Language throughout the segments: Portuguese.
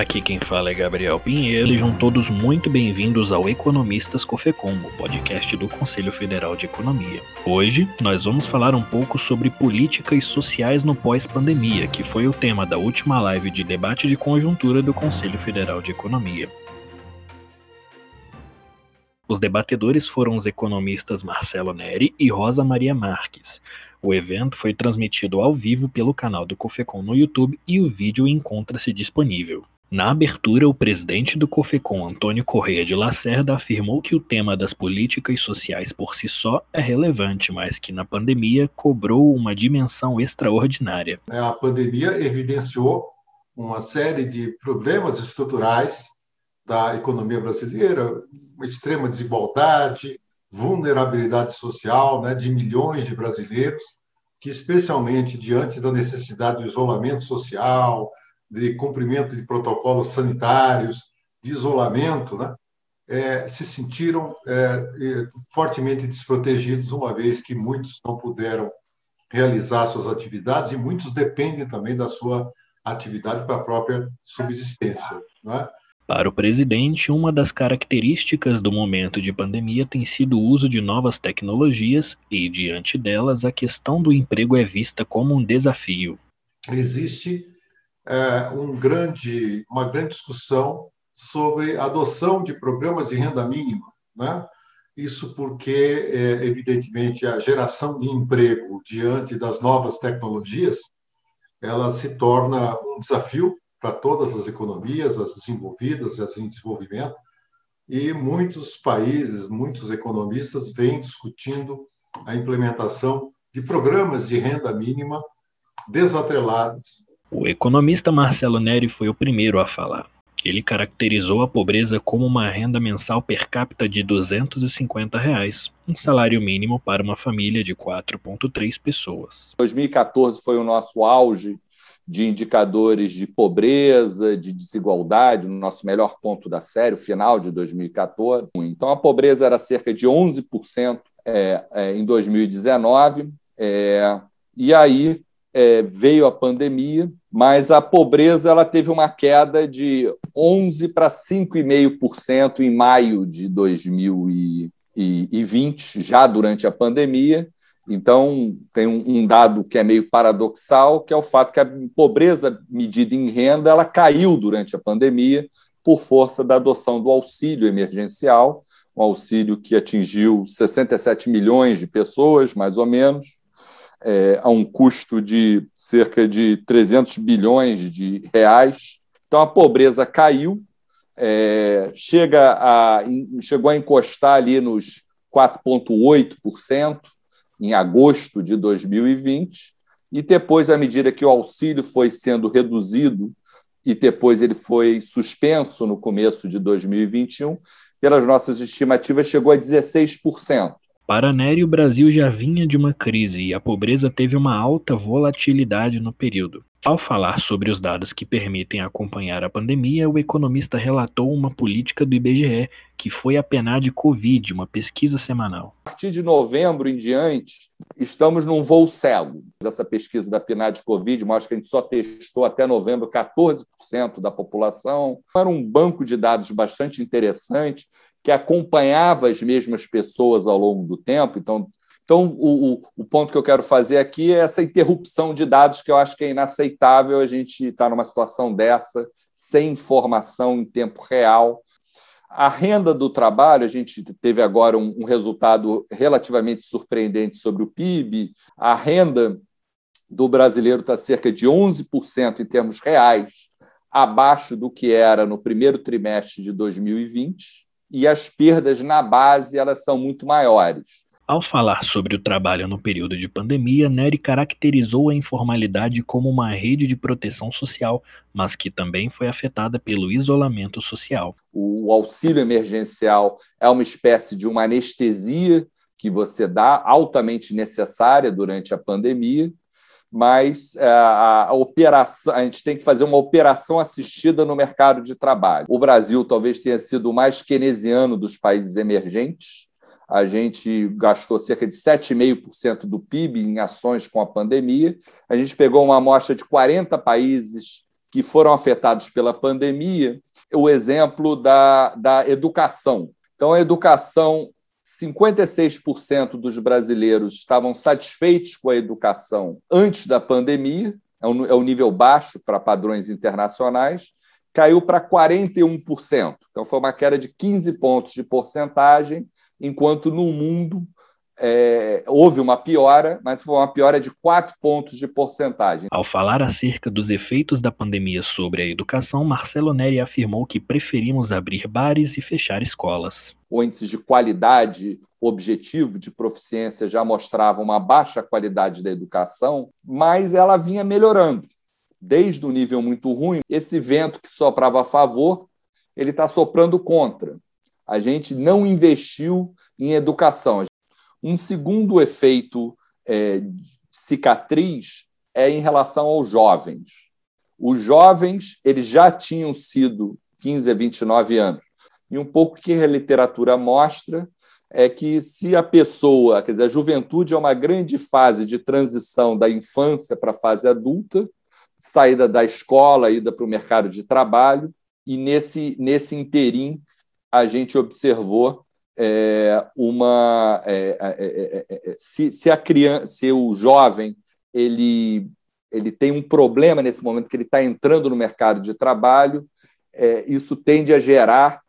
Aqui quem fala é Gabriel Pinheiro, sejam todos muito bem-vindos ao Economistas Cofecom, o podcast do Conselho Federal de Economia. Hoje nós vamos falar um pouco sobre políticas sociais no pós-pandemia, que foi o tema da última live de debate de conjuntura do Conselho Federal de Economia. Os debatedores foram os economistas Marcelo Neri e Rosa Maria Marques. O evento foi transmitido ao vivo pelo canal do Cofecom no YouTube e o vídeo encontra-se disponível. Na abertura, o presidente do COFECOM, Antônio Correia de Lacerda, afirmou que o tema das políticas sociais por si só é relevante, mas que na pandemia cobrou uma dimensão extraordinária. É, a pandemia evidenciou uma série de problemas estruturais da economia brasileira, uma extrema desigualdade, vulnerabilidade social né, de milhões de brasileiros, que, especialmente diante da necessidade do isolamento social, de cumprimento de protocolos sanitários, de isolamento, né, é, se sentiram é, fortemente desprotegidos, uma vez que muitos não puderam realizar suas atividades e muitos dependem também da sua atividade para a própria subsistência. Né? Para o presidente, uma das características do momento de pandemia tem sido o uso de novas tecnologias e, diante delas, a questão do emprego é vista como um desafio. Existe é, um grande, uma grande discussão sobre a adoção de programas de renda mínima. Né? Isso porque, é, evidentemente, a geração de emprego diante das novas tecnologias ela se torna um desafio para todas as economias, as desenvolvidas e as em desenvolvimento, e muitos países, muitos economistas vêm discutindo a implementação de programas de renda mínima desatrelados o economista Marcelo Neri foi o primeiro a falar. Ele caracterizou a pobreza como uma renda mensal per capita de 250 reais, um salário mínimo para uma família de 4,3 pessoas. 2014 foi o nosso auge de indicadores de pobreza, de desigualdade, no nosso melhor ponto da série, o final de 2014. Então, a pobreza era cerca de 11% é, é, em 2019, é, e aí é, veio a pandemia, mas a pobreza ela teve uma queda de 11 para 5,5% em maio de 2020, já durante a pandemia. Então, tem um dado que é meio paradoxal, que é o fato que a pobreza medida em renda ela caiu durante a pandemia por força da adoção do auxílio emergencial, um auxílio que atingiu 67 milhões de pessoas, mais ou menos, é, a um custo de cerca de 300 bilhões de reais. Então, a pobreza caiu, é, chega a, chegou a encostar ali nos 4,8% em agosto de 2020, e depois, à medida que o auxílio foi sendo reduzido e depois ele foi suspenso no começo de 2021, pelas nossas estimativas, chegou a 16%. Para Nery, o Brasil já vinha de uma crise e a pobreza teve uma alta volatilidade no período. Ao falar sobre os dados que permitem acompanhar a pandemia, o economista relatou uma política do IBGE, que foi a PNAD Covid, uma pesquisa semanal. A partir de novembro em diante, estamos num voo cego. Essa pesquisa da PNAD Covid mostra que a gente só testou até novembro 14% da população. Era um banco de dados bastante interessante que acompanhava as mesmas pessoas ao longo do tempo. Então, então o, o, o, ponto que eu quero fazer aqui é essa interrupção de dados que eu acho que é inaceitável a gente estar tá numa situação dessa, sem informação em tempo real. A renda do trabalho, a gente teve agora um, um resultado relativamente surpreendente sobre o PIB. A renda do brasileiro está cerca de 11% em termos reais, abaixo do que era no primeiro trimestre de 2020 e as perdas na base elas são muito maiores. Ao falar sobre o trabalho no período de pandemia, Nery caracterizou a informalidade como uma rede de proteção social, mas que também foi afetada pelo isolamento social. O auxílio emergencial é uma espécie de uma anestesia que você dá, altamente necessária durante a pandemia, mas é, a, operação, a gente tem que fazer uma operação assistida no mercado de trabalho. O Brasil talvez tenha sido o mais keynesiano dos países emergentes. A gente gastou cerca de 7,5% do PIB em ações com a pandemia. A gente pegou uma amostra de 40 países que foram afetados pela pandemia, o exemplo da, da educação. Então, a educação, 56% dos brasileiros estavam satisfeitos com a educação antes da pandemia, é um, é um nível baixo para padrões internacionais, caiu para 41%. Então, foi uma queda de 15 pontos de porcentagem, enquanto no mundo é, houve uma piora, mas foi uma piora de 4 pontos de porcentagem. Ao falar acerca dos efeitos da pandemia sobre a educação, Marcelo Neri afirmou que preferimos abrir bares e fechar escolas. O índice de qualidade objetivo de proficiência já mostrava uma baixa qualidade da educação, mas ela vinha melhorando. Desde o nível muito ruim, esse vento que soprava a favor, ele está soprando contra. A gente não investiu em educação. Um segundo efeito é, cicatriz é em relação aos jovens. Os jovens eles já tinham sido 15 a 29 anos. E um pouco que a literatura mostra é que se a pessoa, quer dizer, a juventude é uma grande fase de transição da infância para a fase adulta, saída da escola, ida para o mercado de trabalho, e nesse, nesse interim a gente observou é, uma é é, é, é, é, se, se, a criança, se o jovem ele ele tem um problema nesse momento que ele está entrando no mercado de trabalho, isso tende a gerar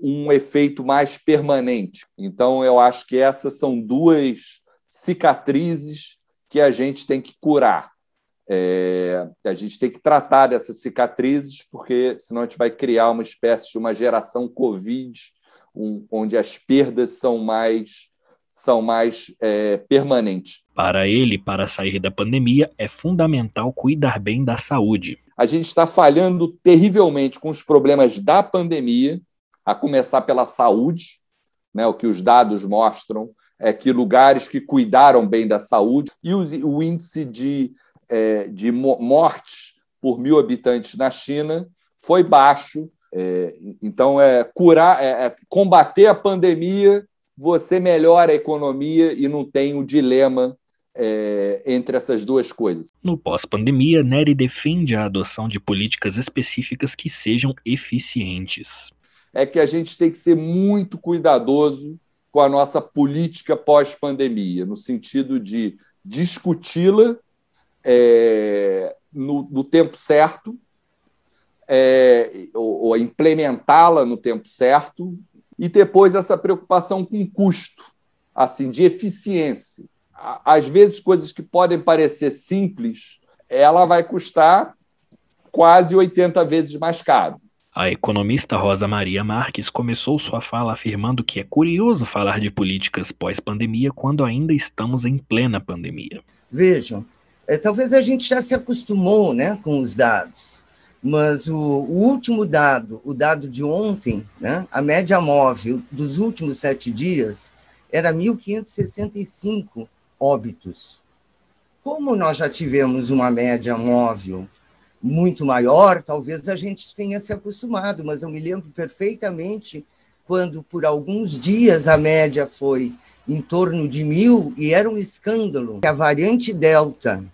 um efeito mais permanente. Então, eu acho que essas são duas cicatrizes que a gente tem que curar. É, a gente tem que tratar dessas cicatrizes, porque senão a gente vai criar uma espécie de uma geração Covid um, onde as perdas são mais são mais é, permanentes. Para ele, para sair da pandemia, é fundamental cuidar bem da saúde. A gente está falhando terrivelmente com os problemas da pandemia, a começar pela saúde, né, o que os dados mostram é que lugares que cuidaram bem da saúde e o, o índice de, é, de mortes por mil habitantes na China foi baixo é, então, é curar, é, é, combater a pandemia, você melhora a economia e não tem o dilema é, entre essas duas coisas. No pós-pandemia, Nery defende a adoção de políticas específicas que sejam eficientes. É que a gente tem que ser muito cuidadoso com a nossa política pós-pandemia, no sentido de discuti-la é, no, no tempo certo, é, ou, ou implementá-la no tempo certo, e depois essa preocupação com custo, assim, de eficiência. Às vezes, coisas que podem parecer simples, ela vai custar quase 80 vezes mais caro. A economista Rosa Maria Marques começou sua fala afirmando que é curioso falar de políticas pós-pandemia quando ainda estamos em plena pandemia. Vejam, é, talvez a gente já se acostumou né, com os dados. Mas o, o, último dado, o dado de ontem, né, a média móvel dos últimos sete dias era 1.565 óbitos. Como nós já tivemos uma média móvel muito maior, talvez a gente tenha se acostumado, mas eu me lembro perfeitamente quando, por alguns dias, a média foi em torno de mil e era um escândalo. A variante Delta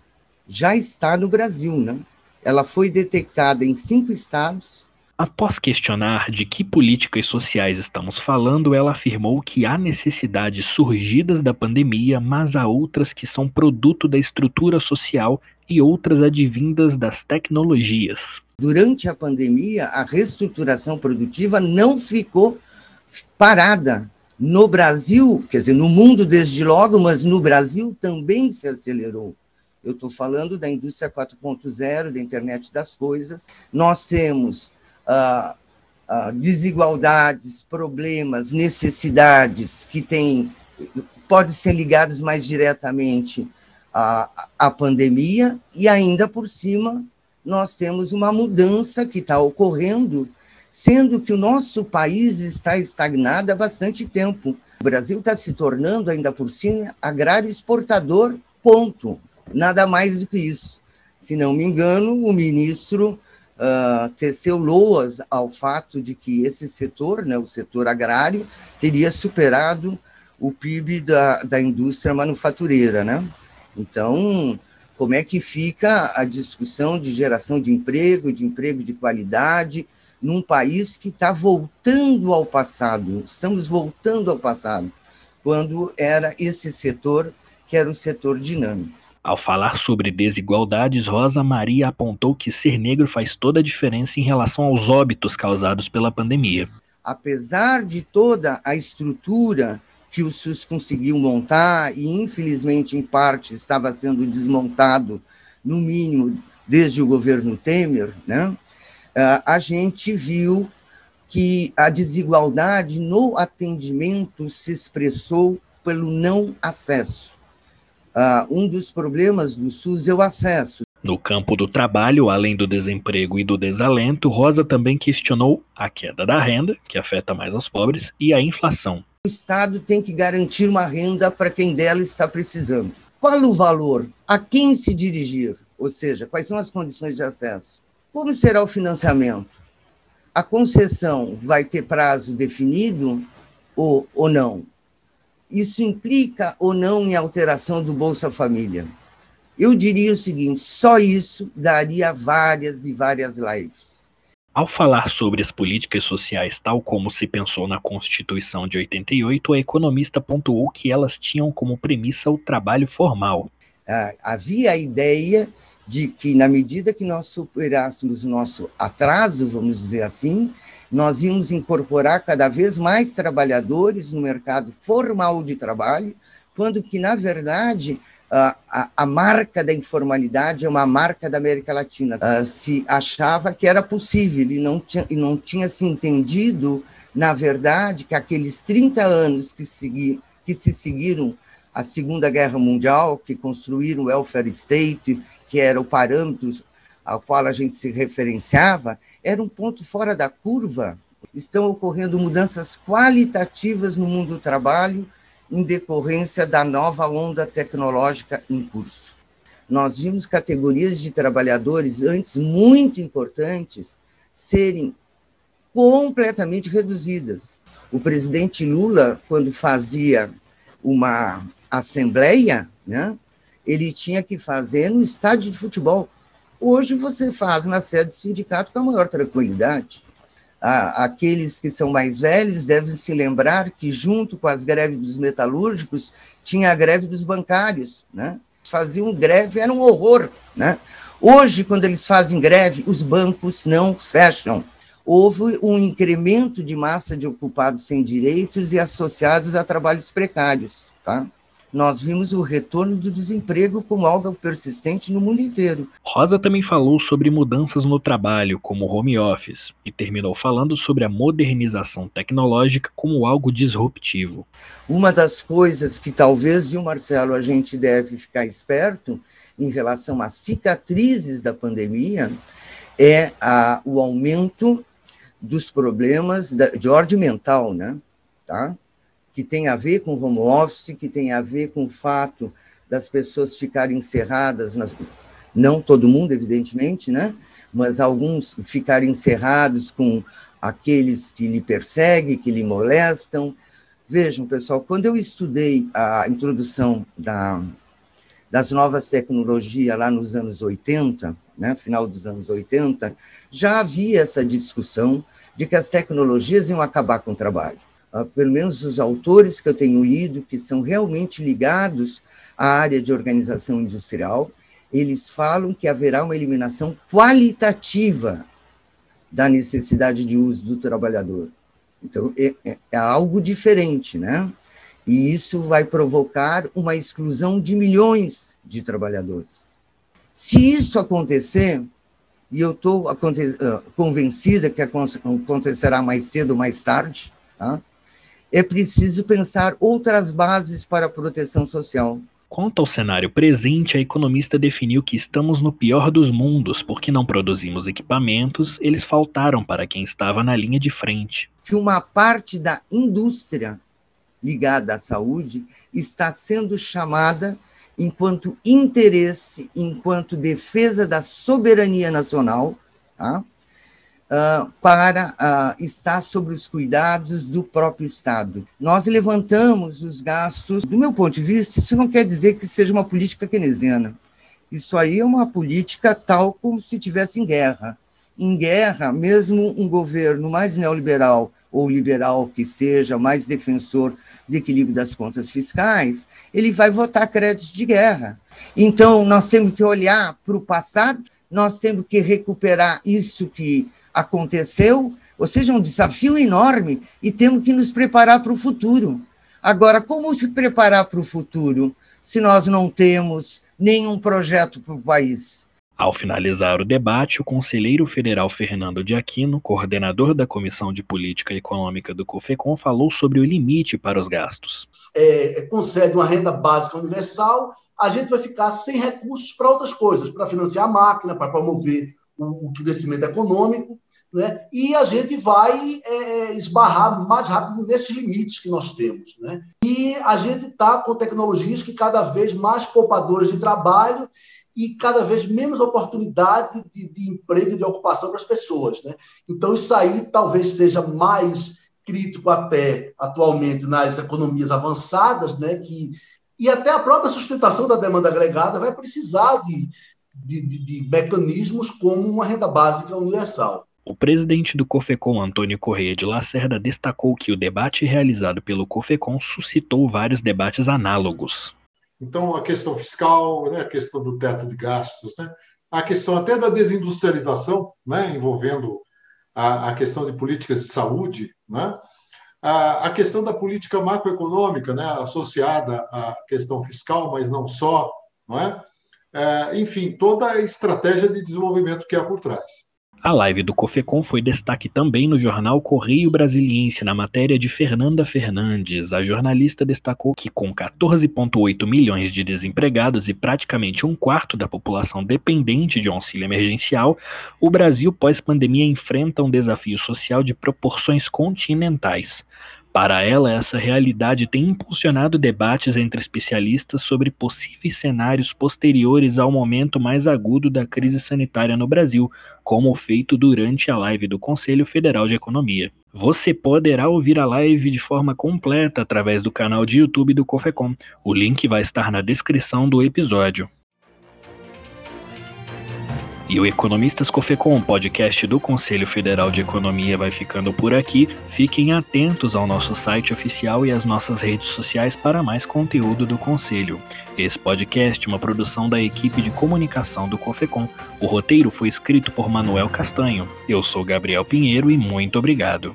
já está no Brasil, né? Ela foi detectada em cinco estados. Após questionar de que políticas sociais estamos falando, ela afirmou que há necessidades surgidas da pandemia, mas há outras que são produto da estrutura social e outras advindas das tecnologias. Durante a pandemia, a reestruturação produtiva não ficou parada. No Brasil, quer dizer, no mundo desde logo, mas no Brasil também se acelerou. Eu estou falando da indústria 4.0, da internet das coisas. Nós temos ah, ah, desigualdades, problemas, necessidades que têm, podem ser ligados mais diretamente à, à pandemia, e ainda por cima nós temos uma mudança que está ocorrendo, sendo que o nosso país está estagnado há bastante tempo. O Brasil está se tornando, ainda por cima, agrário exportador, ponto nada mais do que isso. Se não me engano, o ministro uh, teceu loas ao fato de que esse setor, né, o setor agrário, teria superado o PIB da, da indústria manufatureira. Né? Então, Como é que fica a discussão de geração de emprego, de emprego de qualidade, num país que está voltando ao passado? Estamos voltando ao passado, quando era esse setor que era o setor dinâmico. Ao falar sobre desigualdades, Rosa Maria apontou que ser negro faz toda a diferença em relação aos óbitos causados pela pandemia. Apesar de toda a estrutura que o SUS conseguiu montar e, infelizmente, em parte estava sendo desmontado, no mínimo, desde o governo Temer, né? a gente viu que a desigualdade no atendimento se expressou pelo não acesso. Um dos problemas do SUS é o acesso. No campo do trabalho, além do desemprego e do desalento, Rosa também questionou a queda da renda, que afeta mais os pobres, e a inflação. O Estado tem que garantir uma renda para quem dela está precisando. Qual o valor? A quem se dirigir? Ou seja, quais são as condições de acesso? Como será o financiamento? A concessão vai ter prazo definido ou, ou não? Isso implica ou não em alteração do Bolsa Família? Eu diria o seguinte: só isso daria várias e várias lives. Ao falar sobre as políticas sociais tal como se pensou na Constituição de 88, a economista pontuou que elas tinham como premissa o trabalho formal. Ah, havia a ideia de que, na medida que nós superássemos o nosso atraso, vamos dizer assim, nós íamos incorporar cada vez mais trabalhadores no mercado formal de trabalho, quando que, na verdade, a, a, a, marca da informalidade é uma marca da América Latina. Uh, se achava que era possível e não tinha, e não tinha se entendido, na verdade, que aqueles 30 anos que, segui, que se seguiram a Segunda Guerra Mundial, que construíram o welfare state, que era o parâmetro ao qual a gente se referenciava, era um ponto fora da curva. Estão ocorrendo mudanças qualitativas no mundo do trabalho, em decorrência da nova onda tecnológica em curso. Nós vimos categorias de trabalhadores antes muito importantes serem completamente reduzidas. O presidente Lula, quando fazia uma assembleia, né, ele tinha que fazer no estádio de futebol. Hoje você faz na sede do sindicato com a maior tranquilidade aqueles que são mais velhos devem se lembrar que, junto com as greves dos metalúrgicos, tinha a greve dos bancários. Né? Faziam greve, era um horror. Né? Hoje, quando eles fazem greve, os bancos não fecham. Houve um incremento de massa de ocupados sem direitos e associados a trabalhos precários. Tá? Nós vimos o retorno do desemprego como algo persistente no mundo inteiro. Rosa também falou sobre mudanças no trabalho, como home office, e terminou falando sobre a modernização tecnológica como algo disruptivo. Uma das coisas que talvez, viu, Marcelo, a gente deve ficar esperto em relação às cicatrizes da pandemia é a, o aumento dos problemas da, de ordem mental, né? Tá? Que tem a ver com home office, que tem a ver com o fato das pessoas ficarem encerradas, nas, não todo mundo, evidentemente, né? mas alguns ficarem encerrados com aqueles que lhe perseguem, que lhe molestam. Vejam, pessoal, quando eu estudei a introdução da, das novas tecnologias lá nos anos 80, né, final dos anos 80, já havia essa discussão de que as tecnologias iam acabar com o trabalho. Ah, pelo menos os autores que eu tenho lido, que são realmente ligados à área de organização industrial, eles falam que haverá uma eliminação qualitativa da necessidade de uso do trabalhador. Então, é, é, é algo diferente, né? E isso vai provocar uma exclusão de milhões de trabalhadores. Se isso acontecer, e eu estou ah, convencida que acontecerá mais cedo ou mais tarde, tá? É preciso pensar outras bases para a proteção social. Quanto ao cenário presente, a economista definiu que estamos no pior dos mundos porque não produzimos equipamentos, eles faltaram para quem estava na linha de frente. Que uma parte da indústria ligada à saúde está sendo chamada enquanto interesse, enquanto defesa da soberania nacional, tá? Uh, para uh, estar sobre os cuidados do próprio Estado. Nós levantamos os gastos, do meu ponto de vista, isso não quer dizer que seja uma política keynesiana. Isso aí é uma política tal como se tivesse em guerra. Em guerra, mesmo um governo mais neoliberal ou liberal que seja, mais defensor do equilíbrio das contas fiscais, ele vai votar créditos de guerra. Então, nós temos que olhar para o passado, nós temos que recuperar isso que aconteceu, ou seja, um desafio enorme, e temos que nos preparar para o futuro. Agora, como se preparar para o futuro se nós não temos nenhum projeto para o país? Ao finalizar o debate, o conselheiro federal Fernando de Aquino, coordenador da Comissão de Política Econômica do COFECOM, falou sobre o limite para os gastos. É, concede uma renda básica universal, a gente vai ficar sem recursos para outras coisas, para financiar a máquina, para promover o, o crescimento econômico, né? e a gente vai é, é, esbarrar mais rápido nesses limites que nós temos. Né? E a gente está com tecnologias que cada vez mais poupadoras de trabalho e cada vez menos oportunidade de, de emprego e de ocupação para as pessoas. Né? Então, isso aí talvez seja mais crítico até atualmente nas economias avançadas, né? que, e até a própria sustentação da demanda agregada vai precisar de, de, de, de mecanismos como uma renda básica universal. O presidente do COFECOM, Antônio Correia de Lacerda, destacou que o debate realizado pelo COFECOM suscitou vários debates análogos. Então, a questão fiscal, né, a questão do teto de gastos, né, a questão até da desindustrialização, né, envolvendo a, a questão de políticas de saúde, né, a, a questão da política macroeconômica, né, associada à questão fiscal, mas não só, não é? é enfim, toda a estratégia de desenvolvimento que há por trás. A live do Cofecom foi destaque também no jornal Correio Brasiliense, na matéria de Fernanda Fernandes. A jornalista destacou que, com 14,8 milhões de desempregados e praticamente um quarto da população dependente de um auxílio emergencial, o Brasil pós-pandemia enfrenta um desafio social de proporções continentais. Para ela, essa realidade tem impulsionado debates entre especialistas sobre possíveis cenários posteriores ao momento mais agudo da crise sanitária no Brasil, como feito durante a live do Conselho Federal de Economia. Você poderá ouvir a live de forma completa através do canal de YouTube do Cofecom. O link vai estar na descrição do episódio. E o Economistas Cofecom, podcast do Conselho Federal de Economia, vai ficando por aqui. Fiquem atentos ao nosso site oficial e às nossas redes sociais para mais conteúdo do Conselho. Esse podcast é uma produção da equipe de comunicação do Cofecom. O roteiro foi escrito por Manuel Castanho. Eu sou Gabriel Pinheiro e muito obrigado.